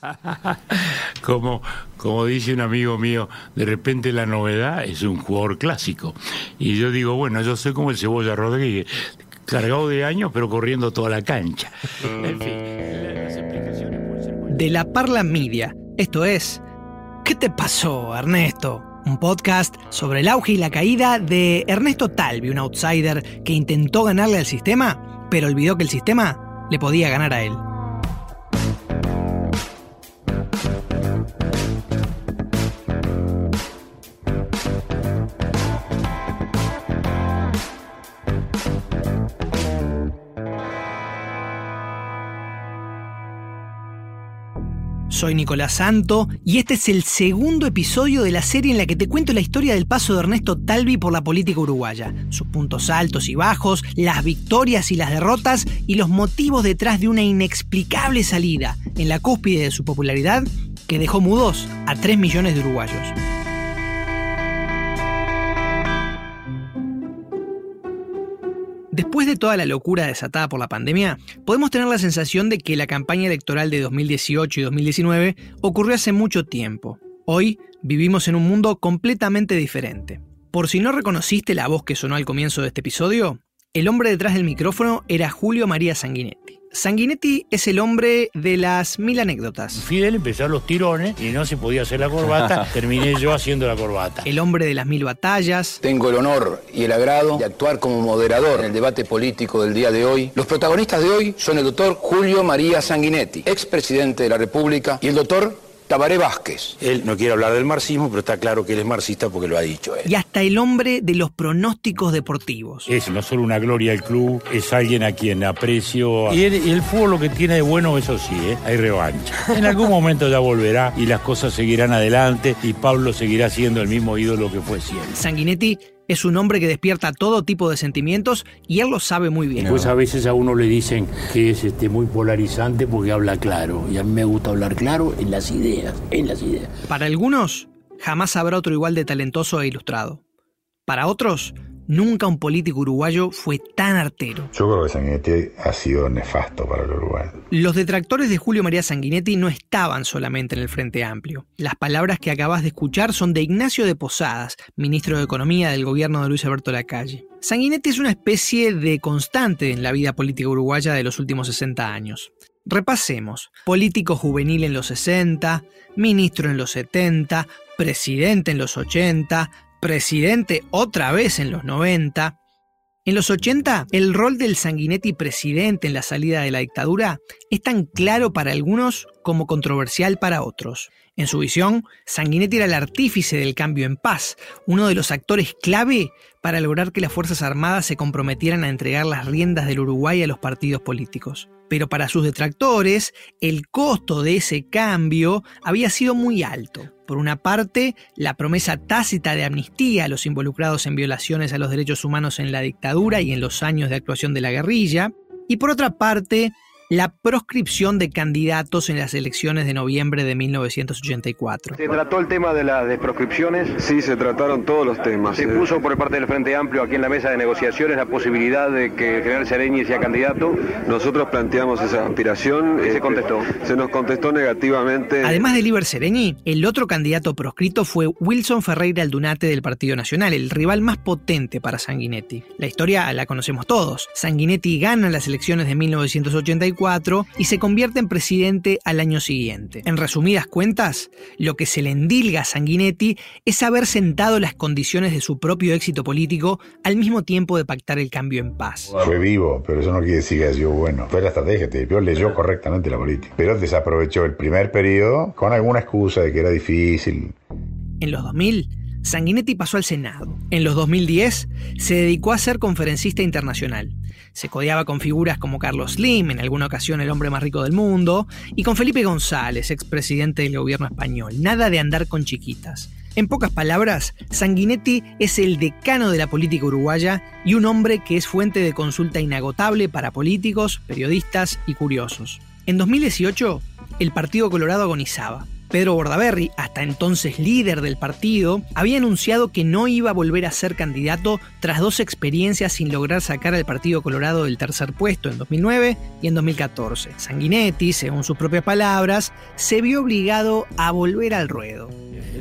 como, como dice un amigo mío, de repente la novedad es un jugador clásico. Y yo digo, bueno, yo soy como el Cebolla Rodríguez, cargado de años, pero corriendo toda la cancha. En fin, las explicaciones pueden ser De la Parla Media. Esto es. ¿Qué te pasó, Ernesto? Un podcast sobre el auge y la caída de Ernesto Talvi, un outsider que intentó ganarle al sistema, pero olvidó que el sistema le podía ganar a él. Soy Nicolás Santo y este es el segundo episodio de la serie en la que te cuento la historia del paso de Ernesto Talvi por la política uruguaya, sus puntos altos y bajos, las victorias y las derrotas y los motivos detrás de una inexplicable salida en la cúspide de su popularidad que dejó mudos a 3 millones de uruguayos. Después de toda la locura desatada por la pandemia, podemos tener la sensación de que la campaña electoral de 2018 y 2019 ocurrió hace mucho tiempo. Hoy vivimos en un mundo completamente diferente. Por si no reconociste la voz que sonó al comienzo de este episodio, el hombre detrás del micrófono era Julio María Sanguinetti. Sanguinetti es el hombre de las mil anécdotas. Fidel empezó los tirones y no se podía hacer la corbata. Terminé yo haciendo la corbata. El hombre de las mil batallas. Tengo el honor y el agrado de actuar como moderador en el debate político del día de hoy. Los protagonistas de hoy son el doctor Julio María Sanguinetti, expresidente de la República, y el doctor Tabaré Vázquez. Él no quiere hablar del marxismo, pero está claro que él es marxista porque lo ha dicho él. Y hasta el hombre de los pronósticos deportivos. Es no solo una gloria al club, es alguien a quien aprecio. Y el, y el fútbol lo que tiene de bueno, eso sí, ¿eh? hay revancha. En algún momento ya volverá y las cosas seguirán adelante y Pablo seguirá siendo el mismo ídolo que fue siempre. Sanguinetti es un hombre que despierta todo tipo de sentimientos y él lo sabe muy bien. Pues a veces a uno le dicen que es este, muy polarizante porque habla claro. Y a mí me gusta hablar claro en las ideas, en las ideas. Para algunos, jamás habrá otro igual de talentoso e ilustrado. Para otros, nunca un político uruguayo fue tan artero. Yo creo que Sanguinetti ha sido nefasto para el Uruguay. Los detractores de Julio María Sanguinetti no estaban solamente en el Frente Amplio. Las palabras que acabas de escuchar son de Ignacio de Posadas, ministro de Economía del gobierno de Luis Alberto Lacalle. Sanguinetti es una especie de constante en la vida política uruguaya de los últimos 60 años. Repasemos. Político juvenil en los 60, ministro en los 70, presidente en los 80, presidente otra vez en los 90. En los 80, el rol del Sanguinetti presidente en la salida de la dictadura es tan claro para algunos como controversial para otros. En su visión, Sanguinetti era el artífice del cambio en paz, uno de los actores clave para lograr que las Fuerzas Armadas se comprometieran a entregar las riendas del Uruguay a los partidos políticos. Pero para sus detractores, el costo de ese cambio había sido muy alto. Por una parte, la promesa tácita de amnistía a los involucrados en violaciones a los derechos humanos en la dictadura y en los años de actuación de la guerrilla, y por otra parte, la proscripción de candidatos en las elecciones de noviembre de 1984. ¿Se trató el tema de las proscripciones? Sí, se trataron todos los temas. ¿Se Eh, puso por parte del Frente Amplio aquí en la mesa de negociaciones la posibilidad de que el general Sereñi sea candidato? Nosotros planteamos esa aspiración. ¿Qué se contestó? Se nos contestó negativamente. Además de Liber Sereñi, el otro candidato proscrito fue Wilson Ferreira Aldunate del Partido Nacional, el rival más potente para Sanguinetti. La historia la conocemos todos. Sanguinetti gana las elecciones de 1984 y se convierte en presidente al año siguiente. En resumidas cuentas, lo que se le endilga a Sanguinetti es haber sentado las condiciones de su propio éxito político al mismo tiempo de pactar el cambio en paz. Fue vivo, pero eso no quiere decir que haya sido bueno. Fue la estrategia, te leyó correctamente la política. Pero desaprovechó el primer periodo con alguna excusa de que era difícil. En los 2000, Sanguinetti pasó al Senado. En los 2010, se dedicó a ser conferencista internacional. Se codeaba con figuras como Carlos Slim, en alguna ocasión el hombre más rico del mundo, y con Felipe González, expresidente del gobierno español. Nada de andar con chiquitas. En pocas palabras, Sanguinetti es el decano de la política uruguaya y un hombre que es fuente de consulta inagotable para políticos, periodistas y curiosos. En 2018, el Partido Colorado agonizaba. Pedro Bordaberry, hasta entonces líder del partido, había anunciado que no iba a volver a ser candidato tras dos experiencias sin lograr sacar al Partido Colorado del tercer puesto en 2009 y en 2014. Sanguinetti, según sus propias palabras, se vio obligado a volver al ruedo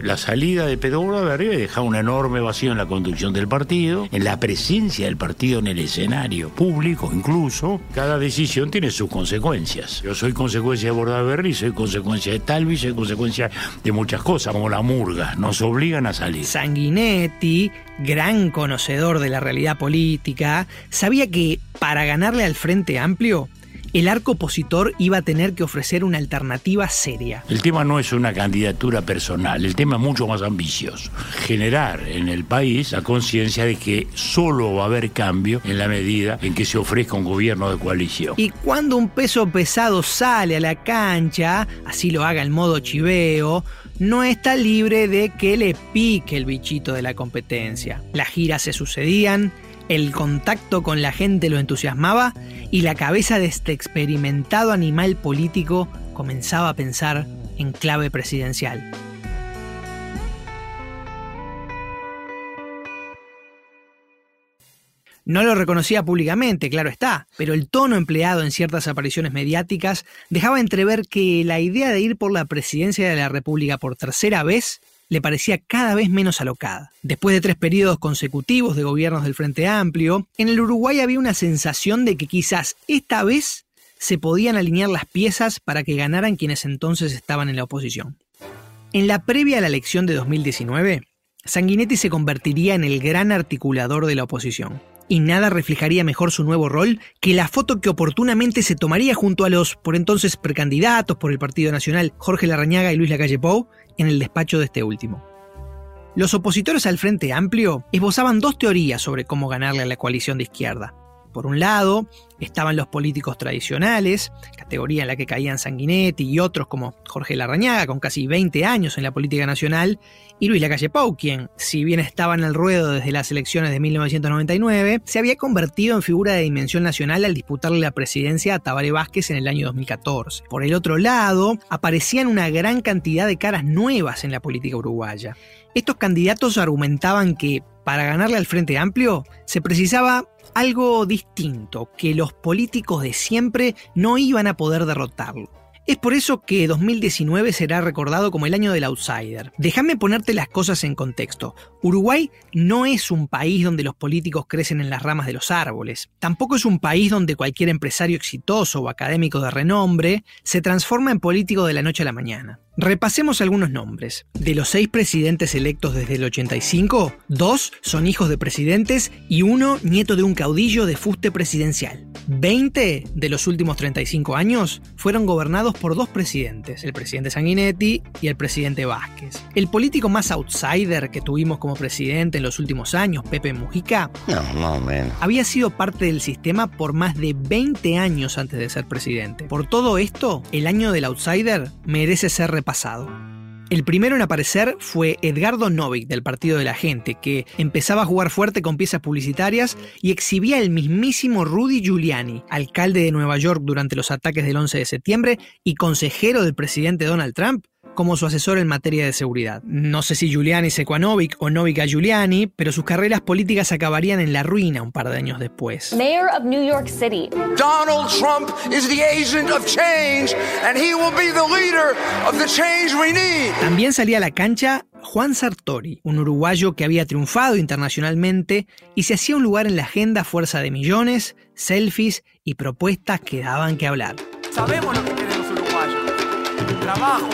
la salida de Pedro Bordaberry deja un enorme vacío en la conducción del partido, en la presencia del partido en el escenario público incluso. Cada decisión tiene sus consecuencias. Yo soy consecuencia de Bordaberry, soy consecuencia de Talvi, soy consecuencia de muchas cosas, como la murga. Nos obligan a salir. Sanguinetti, gran conocedor de la realidad política, sabía que para ganarle al Frente Amplio el arco opositor iba a tener que ofrecer una alternativa seria. El tema no es una candidatura personal, el tema es mucho más ambicioso. Generar en el país la conciencia de que solo va a haber cambio en la medida en que se ofrezca un gobierno de coalición. Y cuando un peso pesado sale a la cancha, así lo haga en modo chiveo, no está libre de que le pique el bichito de la competencia. Las giras se sucedían, el contacto con la gente lo entusiasmaba y la cabeza de este experimentado animal político comenzaba a pensar en clave presidencial. No lo reconocía públicamente, claro está, pero el tono empleado en ciertas apariciones mediáticas dejaba entrever que la idea de ir por la presidencia de la República por tercera vez le parecía cada vez menos alocada. Después de tres periodos consecutivos de gobiernos del Frente Amplio, en el Uruguay había una sensación de que quizás esta vez se podían alinear las piezas para que ganaran quienes entonces estaban en la oposición. En la previa a la elección de 2019, Sanguinetti se convertiría en el gran articulador de la oposición. Y nada reflejaría mejor su nuevo rol que la foto que oportunamente se tomaría junto a los por entonces precandidatos por el Partido Nacional Jorge Larrañaga y Luis Lacalle Pou en el despacho de este último. Los opositores al Frente Amplio esbozaban dos teorías sobre cómo ganarle a la coalición de izquierda. Por un lado, estaban los políticos tradicionales, categoría en la que caían Sanguinetti y otros como Jorge Larrañaga, con casi 20 años en la política nacional, y Luis Lacalle Pou, quien, si bien estaba en el ruedo desde las elecciones de 1999, se había convertido en figura de dimensión nacional al disputarle la presidencia a Tabaré Vázquez en el año 2014. Por el otro lado, aparecían una gran cantidad de caras nuevas en la política uruguaya. Estos candidatos argumentaban que, para ganarle al Frente Amplio, se precisaba algo distinto, que los políticos de siempre no iban a poder derrotarlo. Es por eso que 2019 será recordado como el año del outsider. Déjame ponerte las cosas en contexto. Uruguay no es un país donde los políticos crecen en las ramas de los árboles. Tampoco es un país donde cualquier empresario exitoso o académico de renombre se transforma en político de la noche a la mañana. Repasemos algunos nombres. De los seis presidentes electos desde el 85, dos son hijos de presidentes y uno nieto de un caudillo de fuste presidencial. 20 de los últimos 35 años fueron gobernados por dos presidentes, el presidente Sanguinetti y el presidente Vázquez. El político más outsider que tuvimos como presidente en los últimos años, Pepe Mujica, había sido parte del sistema por más de 20 años antes de ser presidente. Por todo esto, el año del outsider merece ser repasado El primero en aparecer fue Edgardo Novik del Partido de la Gente, que empezaba a jugar fuerte con piezas publicitarias y exhibía el mismísimo Rudy Giuliani, alcalde de Nueva York durante los ataques del 11 de septiembre y consejero del presidente Donald Trump, como su asesor en materia de seguridad. No sé si Giuliani se a Novik o Novik a Giuliani, pero sus carreras políticas acabarían en la ruina un par de años después. Mayor of New York City. Donald Trump is the agent of change and he will be the leader of the change we need. También salía a la cancha Juan Sartori, un uruguayo que había triunfado internacionalmente y se hacía un lugar en la agenda a fuerza de millones, selfies y propuestas que daban que hablar. Sabemos lo que quieren los uruguayos. Trabajo,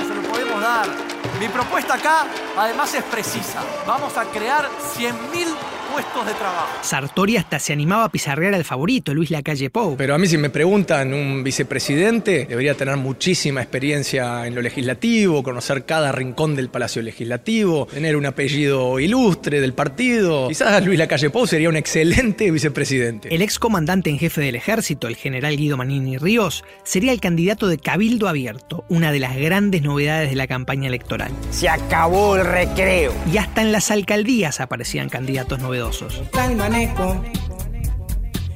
mi propuesta acá, además, es precisa. Vamos a crear 100.000 puestos de trabajo. Sartori hasta se animaba a pizarrear al favorito, Luis Lacalle Pou. Pero a mí si me preguntan, un vicepresidente debería tener muchísima experiencia en lo legislativo, conocer cada rincón del Palacio Legislativo, tener un apellido ilustre del partido. Quizás Luis Lacalle Pou sería un excelente vicepresidente. El ex comandante en jefe del ejército, el general Guido Manini Ríos, sería el candidato de Cabildo Abierto, una de las grandes novedades de la campaña electoral. Se acabó el recreo. Y hasta en las alcaldías aparecían candidatos novedosos. Tal manejo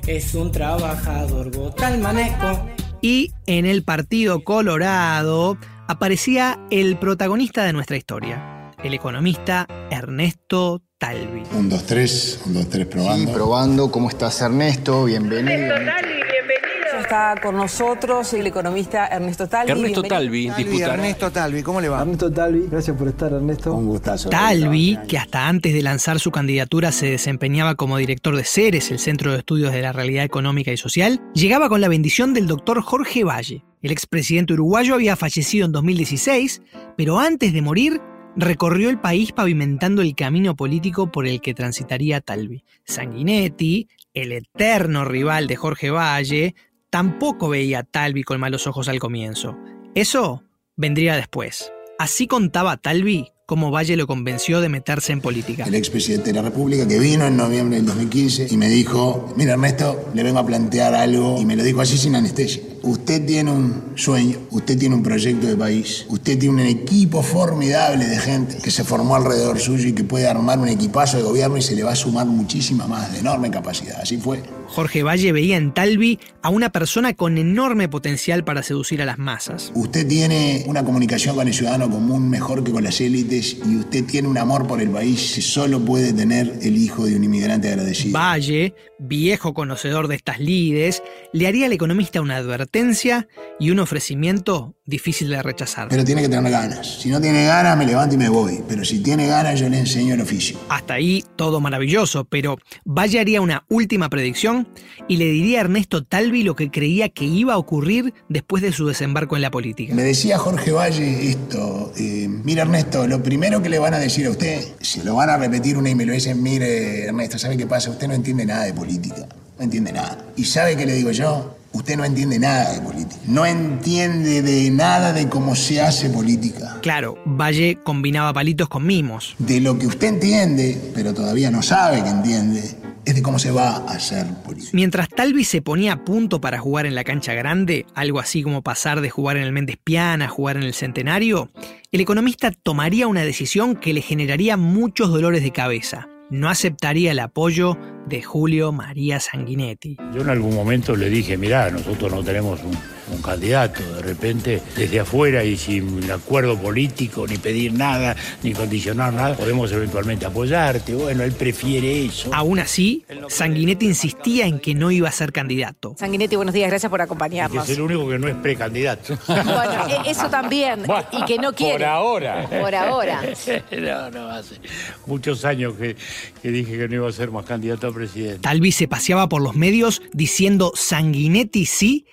es un trabajador, tal manejo. Y en el Partido Colorado aparecía el protagonista de nuestra historia, el economista Ernesto Talvi. Un, dos, tres, un, dos, tres, probando. Sí, probando. ¿Cómo estás, Ernesto? Bienvenido. Ernesto Talvi, bienvenido. Está con nosotros el economista Ernesto Talvi. Ernesto Talvi, Talvi, diputado. Ernesto Talvi, ¿cómo le va? Ernesto Talvi, gracias por estar, Ernesto. Un gustazo. Talvi, que hasta antes de lanzar su candidatura se desempeñaba como director de CERES, el Centro de Estudios de la Realidad Económica y Social, llegaba con la bendición del doctor Jorge Valle. El expresidente uruguayo había fallecido en 2016, pero antes de morir recorrió el país pavimentando el camino político por el que transitaría Talvi. Sanguinetti, el eterno rival de Jorge Valle, tampoco veía a Talvi con malos ojos al comienzo. Eso vendría después. Así contaba Talvi cómo Valle lo convenció de meterse en política. El expresidente de la República que vino en noviembre del 2015 y me dijo, mira Ernesto, le vengo a plantear algo y me lo dijo así sin anestesia. Usted tiene un sueño, usted tiene un proyecto de país, usted tiene un equipo formidable de gente que se formó alrededor suyo y que puede armar un equipazo de gobierno y se le va a sumar muchísima más, de enorme capacidad. Así fue. Jorge Valle veía en Talvi a una persona con enorme potencial para seducir a las masas. Usted tiene una comunicación con el ciudadano común mejor que con las élites y usted tiene un amor por el país que solo puede tener el hijo de un inmigrante agradecido. Valle, viejo conocedor de estas lides, le haría al economista una advertencia y un ofrecimiento difícil de rechazar. Pero tiene que tener ganas. Si no tiene ganas, me levanto y me voy. Pero si tiene ganas, yo le enseño el oficio. Hasta ahí todo maravilloso, pero Valle haría una última predicción y le diría a Ernesto Talvi lo que creía que iba a ocurrir después de su desembarco en la política. Me decía Jorge Valle esto, eh, mira Ernesto, lo primero que le van a decir a usted, se lo van a repetir una y lo dicen, mire Ernesto, ¿sabe qué pasa? Usted no entiende nada de política, no entiende nada. ¿Y sabe qué le digo yo? Usted no entiende nada de política. No entiende de nada de cómo se hace política. Claro, Valle combinaba palitos con mimos. De lo que usted entiende, pero todavía no sabe que entiende, es de cómo se va a hacer política. Mientras Talvi se ponía a punto para jugar en la cancha grande, algo así como pasar de jugar en el Méndez Piana a jugar en el Centenario, el economista tomaría una decisión que le generaría muchos dolores de cabeza. No aceptaría el apoyo de Julio María Sanguinetti. Yo en algún momento le dije, mirá, nosotros no tenemos un, un candidato, de repente desde afuera y sin acuerdo político, ni pedir nada, ni condicionar nada, podemos eventualmente apoyarte. Bueno, él prefiere eso. Aún así, Sanguinetti insistía en que no iba a ser candidato. Sanguinetti, buenos días, gracias por Que acompañarnos. es el único que no es precandidato. Bueno, e- eso también, y que no quiere. Por ahora. Por ahora. no, no, hace muchos años que, que dije que no iba a ser más candidato a presidente. Talvi se paseaba por los medios diciendo Sanguinetti sí,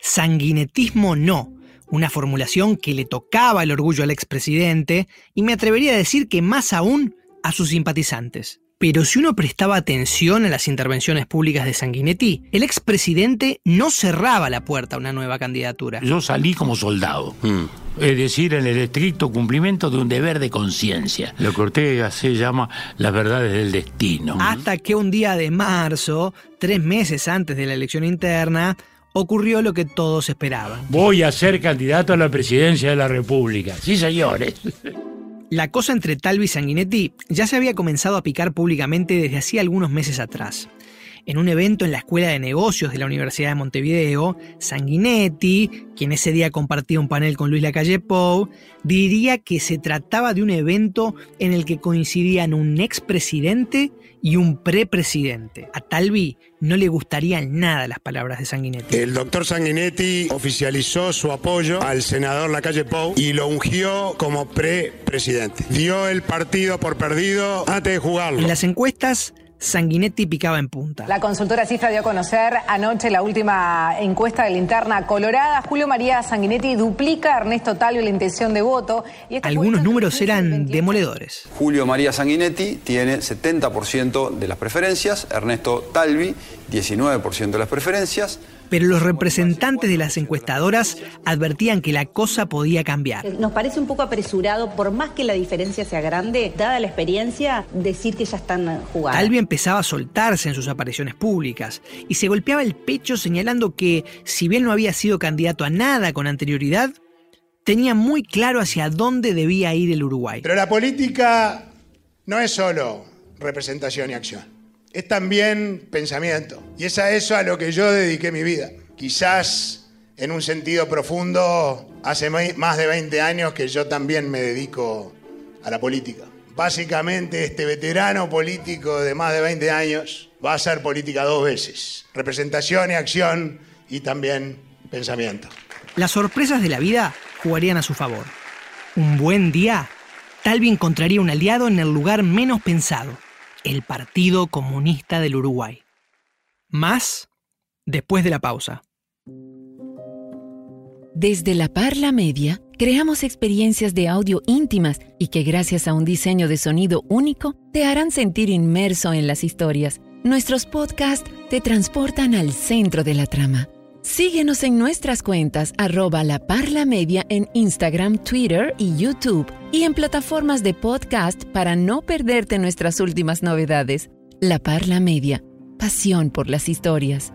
no. Una formulación que le tocaba el orgullo al expresidente y me atrevería a decir que más aún a sus simpatizantes. Pero si uno prestaba atención a las intervenciones públicas de Sanguinetti, el expresidente no cerraba la puerta a una nueva candidatura. Yo salí como soldado. Es decir, en el estricto cumplimiento de un deber de conciencia. Lo que Ortega se llama las verdades del destino. Hasta que un día de marzo, tres meses antes de la elección interna, ocurrió lo que todos esperaban. Voy a ser candidato a la presidencia de la República. Sí, señores. La cosa entre Talvi y Sanguinetti ya se había comenzado a picar públicamente desde hacía algunos meses atrás. En un evento en la Escuela de Negocios de la Universidad de Montevideo, Sanguinetti, quien ese día compartía un panel con Luis Lacalle Pou, diría que se trataba de un evento en el que coincidían un expresidente y un prepresidente. A Talvi no le gustarían nada las palabras de Sanguinetti. El doctor Sanguinetti oficializó su apoyo al senador Lacalle Pou y lo ungió como pre-presidente. Dio el partido por perdido antes de jugarlo. En las encuestas, Sanguinetti picaba en punta. La consultora Cifra dio a conocer anoche la última encuesta de linterna colorada. Julio María Sanguinetti duplica a Ernesto Talvi la intención de voto. Y Algunos números eran demoledores. Julio María Sanguinetti tiene 70% de las preferencias, Ernesto Talvi 19% de las preferencias. Pero los representantes de las encuestadoras advertían que la cosa podía cambiar. Nos parece un poco apresurado, por más que la diferencia sea grande, dada la experiencia, decir que ya están jugadas. Talvi empezaba a soltarse en sus apariciones públicas y se golpeaba el pecho señalando que, si bien no había sido candidato a nada con anterioridad, tenía muy claro hacia dónde debía ir el Uruguay. Pero la política no es solo representación y acción. Es también pensamiento. Y es a eso a lo que yo dediqué mi vida. Quizás En un sentido profundo, hace más de 20 años que yo también me dedico a la política. Básicamente, este veterano político de más de 20 años va a hacer política dos veces. Representación y acción y también pensamiento. Las sorpresas de la vida jugarían a su favor. Un buen día, Talvi encontraría un aliado en el lugar menos pensado, el Partido Comunista del Uruguay. Más después de la pausa. Desde la Parla Media, creamos experiencias de audio íntimas y que gracias a un diseño de sonido único te harán sentir inmerso en las historias. Nuestros podcasts te transportan al centro de la trama. Síguenos en nuestras cuentas arroba la Parla Media en Instagram, Twitter y YouTube y en plataformas de podcast para no perderte nuestras últimas novedades. La Parla Media, pasión por las historias.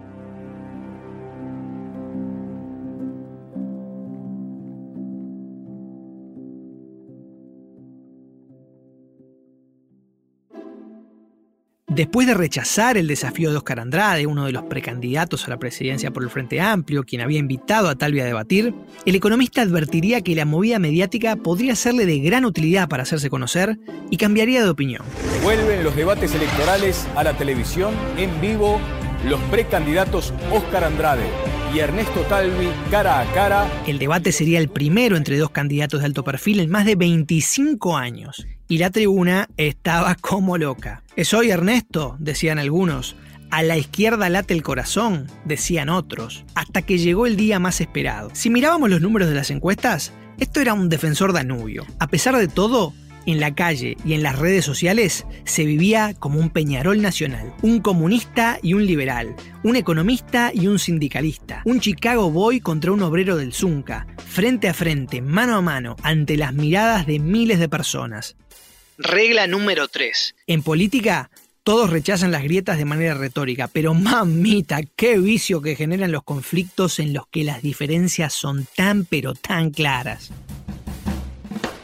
Después de rechazar el desafío de Oscar Andrade, uno de los precandidatos a la presidencia por el Frente Amplio, quien había invitado a Talvi a debatir, el economista advertiría que la movida mediática podría serle de gran utilidad para hacerse conocer y cambiaría de opinión. Vuelven los debates electorales a la televisión en vivo los precandidatos Oscar Andrade y Ernesto Talvi cara a cara. El debate sería el primero entre dos candidatos de alto perfil en más de 25 años y la tribuna estaba como loca. Es hoy Ernesto, decían algunos. A la izquierda late el corazón, decían otros, hasta que llegó el día más esperado. Si mirábamos los números de las encuestas, esto era un defensor danubio. A pesar de todo, en la calle y en las redes sociales se vivía como un Peñarol nacional, un comunista y un liberal, un economista y un sindicalista, un Chicago Boy contra un obrero del Zunca, frente a frente, mano a mano, ante las miradas de miles de personas. Regla número 3. En política, todos rechazan las grietas de manera retórica, pero mamita, qué vicio que generan los conflictos en los que las diferencias son tan pero tan claras.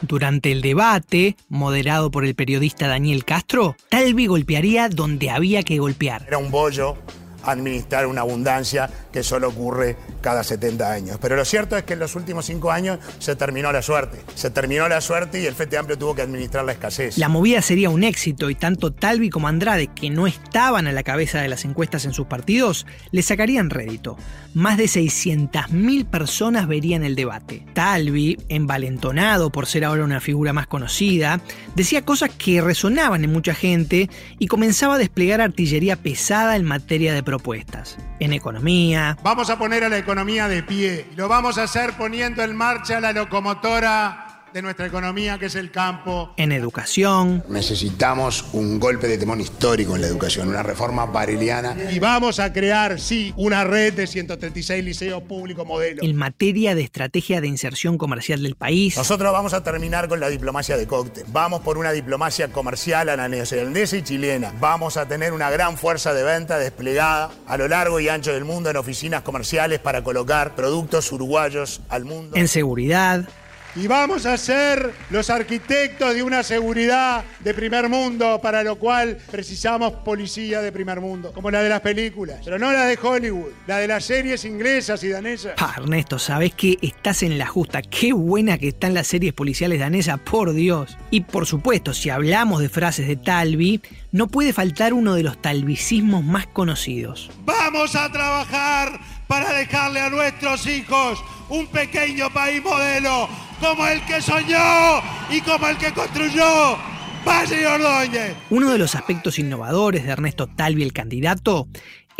Durante el debate, moderado por el periodista Daniel Castro, Talvi golpearía donde había que golpear. Era un bollo administrar una abundancia que solo ocurre cada 70 años. Pero lo cierto es que en los últimos cinco años se terminó la suerte. Se terminó la suerte y el Frente Amplio tuvo que administrar la escasez. La movida sería un éxito y tanto Talvi como Andrade, que no estaban a la cabeza de las encuestas en sus partidos, le sacarían rédito. Más de 600.000 personas verían el debate. Talvi, envalentonado por ser ahora una figura más conocida, decía cosas que resonaban en mucha gente y comenzaba a desplegar artillería pesada en materia de propuestas. En economía. Vamos a poner a la economía de pie. Lo vamos a hacer poniendo en marcha la locomotora de nuestra economía, que es el campo. En educación. Necesitamos un golpe de timón histórico en la educación, una reforma bareliana. Y vamos a crear, sí, una red de 136 liceos públicos modelo. En materia de estrategia de inserción comercial del país. Nosotros vamos a terminar con la diplomacia de cóctel. Vamos por una diplomacia comercial a la neozelandesa y chilena. Vamos a tener una gran fuerza de venta desplegada a lo largo y ancho del mundo en oficinas comerciales para colocar productos uruguayos al mundo. En seguridad y vamos a ser los arquitectos de una seguridad de primer mundo, para lo cual precisamos policía de primer mundo, como la de las películas, pero no la de Hollywood, la de las series inglesas y danesas. Ah, Ernesto, sabes que estás en la justa. Qué buena que están las series policiales danesas, por Dios. Y por supuesto, si hablamos de frases de Talvi, no puede faltar uno de los talvicismos más conocidos. Vamos a trabajar para dejarle a nuestros hijos un pequeño país modelo como el que soñó y como el que construyó Valle Ordóñez. Uno de los aspectos innovadores de Ernesto Talvi, el candidato,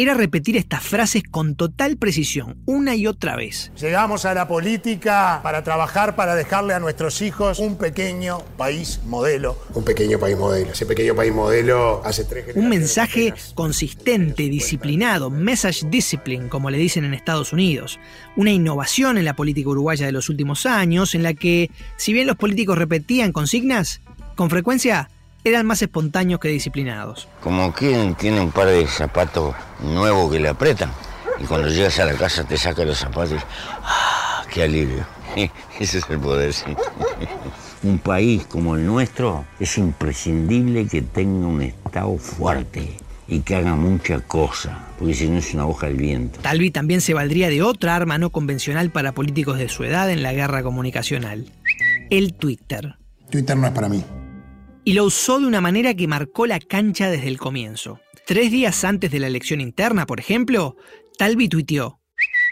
era repetir estas frases con total precisión, una y otra vez. Llegamos a la política para trabajar, para dejarle a nuestros hijos un pequeño país modelo. Un pequeño país modelo. Ese pequeño país modelo hace tres Un mensaje consistente, disciplinado, message discipline, como le dicen en Estados Unidos. Una innovación en la política uruguaya de los últimos años, en la que, si bien los políticos repetían consignas, con frecuencia eran más espontáneos que disciplinados. Como quien tiene un par de zapatos nuevos que le apretan y cuando llegas a la casa te saca los zapatos. ¡Ah, qué alivio! Ese es el poder, sí. Un país como el nuestro es imprescindible que tenga un Estado fuerte, y que haga mucha cosa, porque si no es una hoja al viento. Talvi también se valdría de otra arma no convencional para políticos de su edad en la guerra comunicacional, el Twitter. Twitter no es para mí. Y lo usó de una manera que marcó la cancha desde el comienzo. Tres días antes de la elección interna, por ejemplo, Talvi tuiteó.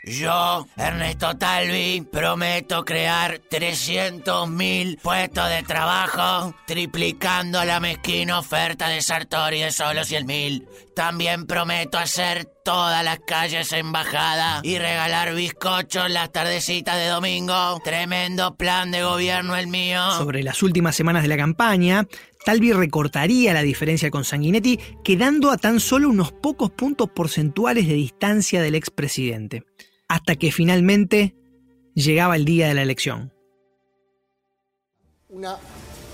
Yo, Ernesto Talvi, prometo crear 300.000 puestos de trabajo, triplicando la mezquina oferta de Sartori de solo 100.000. También prometo hacer todas las calles embajada y regalar bizcochos las tardecitas de domingo. Tremendo plan de gobierno el mío. Sobre las últimas semanas de la campaña, Talvi recortaría la diferencia con Sanguinetti, quedando a tan solo unos pocos puntos porcentuales de distancia del expresidente hasta que finalmente llegaba el día de la elección. Una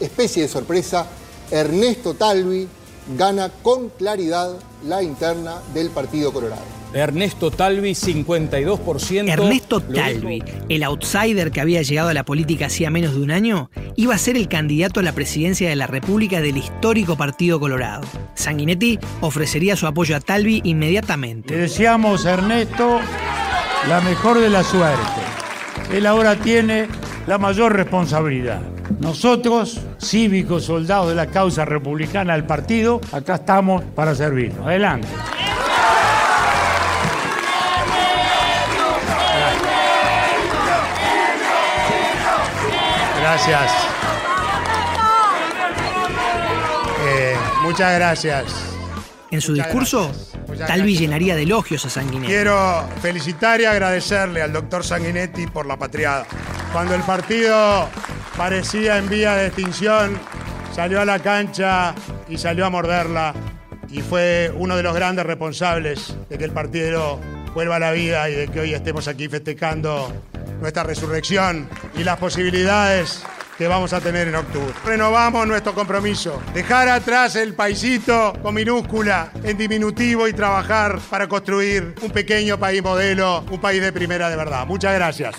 especie de sorpresa, Ernesto Talvi gana con claridad la interna del Partido Colorado. Ernesto Talvi, 52%. Ernesto Talvi, el outsider que había llegado a la política hacía menos de un año, iba a ser el candidato a la presidencia de la República del histórico Partido Colorado. Sanguinetti ofrecería su apoyo a Talvi inmediatamente. Le deseamos, Ernesto, la mejor de la suerte. Él ahora tiene la mayor responsabilidad. Nosotros, cívicos soldados de la causa republicana del partido, acá estamos para servirnos. Adelante. Gracias. Eh, muchas gracias. En su discurso, Talvi llenaría de elogios a Sanguinetti. Quiero felicitar y agradecerle al doctor Sanguinetti por la patriada. Cuando el partido parecía en vía de extinción, salió a la cancha y salió a morderla y fue uno de los grandes responsables de que el partido vuelva a la vida y de que hoy estemos aquí festejando nuestra resurrección y las posibilidades que vamos a tener en octubre. Renovamos nuestro compromiso, dejar atrás el paisito con minúscula en diminutivo y trabajar para construir un pequeño país modelo, un país de primera de verdad. Muchas gracias.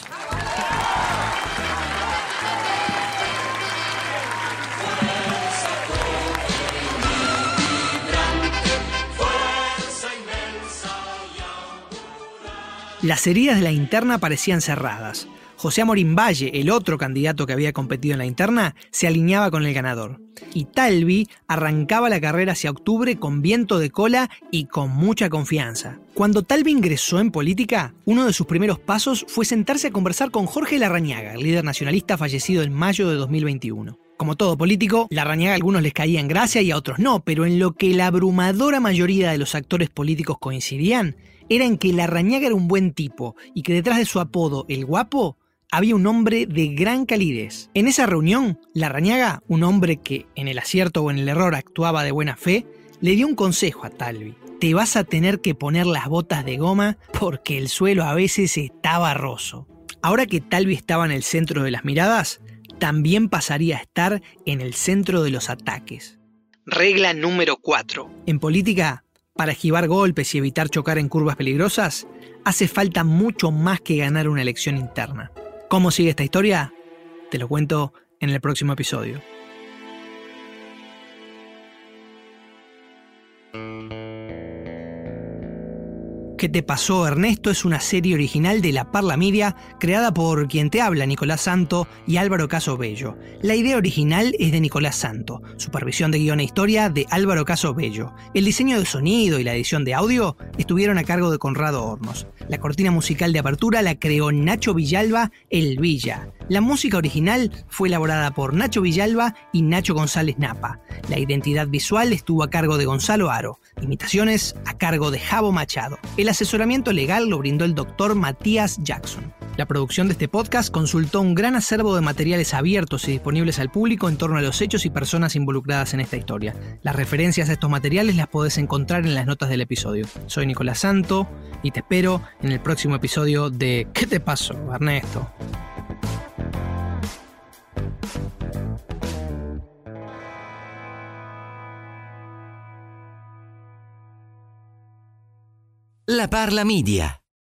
Las heridas de la interna parecían cerradas. José Amorín Valle, el otro candidato que había competido en la interna, se alineaba con el ganador. Y Talvi arrancaba la carrera hacia octubre con viento de cola y con mucha confianza. Cuando Talvi ingresó en política, uno de sus primeros pasos fue sentarse a conversar con Jorge Larrañaga, líder nacionalista fallecido en mayo de 2021. Como todo político, Larrañaga a algunos les caía en gracia y a otros no, pero en lo que la abrumadora mayoría de los actores políticos coincidían era en que Larrañaga era un buen tipo y que detrás de su apodo, el guapo, había un hombre de gran calidez. En esa reunión, Larrañaga, un hombre que en el acierto o en el error actuaba de buena fe, le dio un consejo a Talvi. Te vas a tener que poner las botas de goma porque el suelo a veces está barroso. Ahora que Talvi estaba en el centro de las miradas, también pasaría a estar en el centro de los ataques. Regla número 4. En política, para esquivar golpes y evitar chocar en curvas peligrosas, hace falta mucho más que ganar una elección interna. ¿Cómo sigue esta historia? Te lo cuento en el próximo episodio. ¿Qué te pasó, Ernesto? Es una serie original de La Parla Media creada por quien te habla, Nicolás Santo y Álvaro Caso Bello. La idea original es de Nicolás Santo, supervisión de guion e historia de Álvaro Caso Bello. El diseño de sonido y la edición de audio estuvieron a cargo de Conrado Hornos. La cortina musical de apertura la creó Nacho Villalba, El Villa. La música original fue elaborada por Nacho Villalba y Nacho González Napa. La identidad visual estuvo a cargo de Gonzalo Aro. Imitaciones a cargo de Javo Machado. El asesoramiento legal lo brindó el doctor Matías Jackson. La producción de este podcast consultó un gran acervo de materiales abiertos y disponibles al público en torno a los hechos y personas involucradas en esta historia. Las referencias a estos materiales las podés encontrar en las notas del episodio. Soy Nicolás Santo y te espero en el próximo episodio de ¿Qué te pasó, Ernesto? La Parla Media.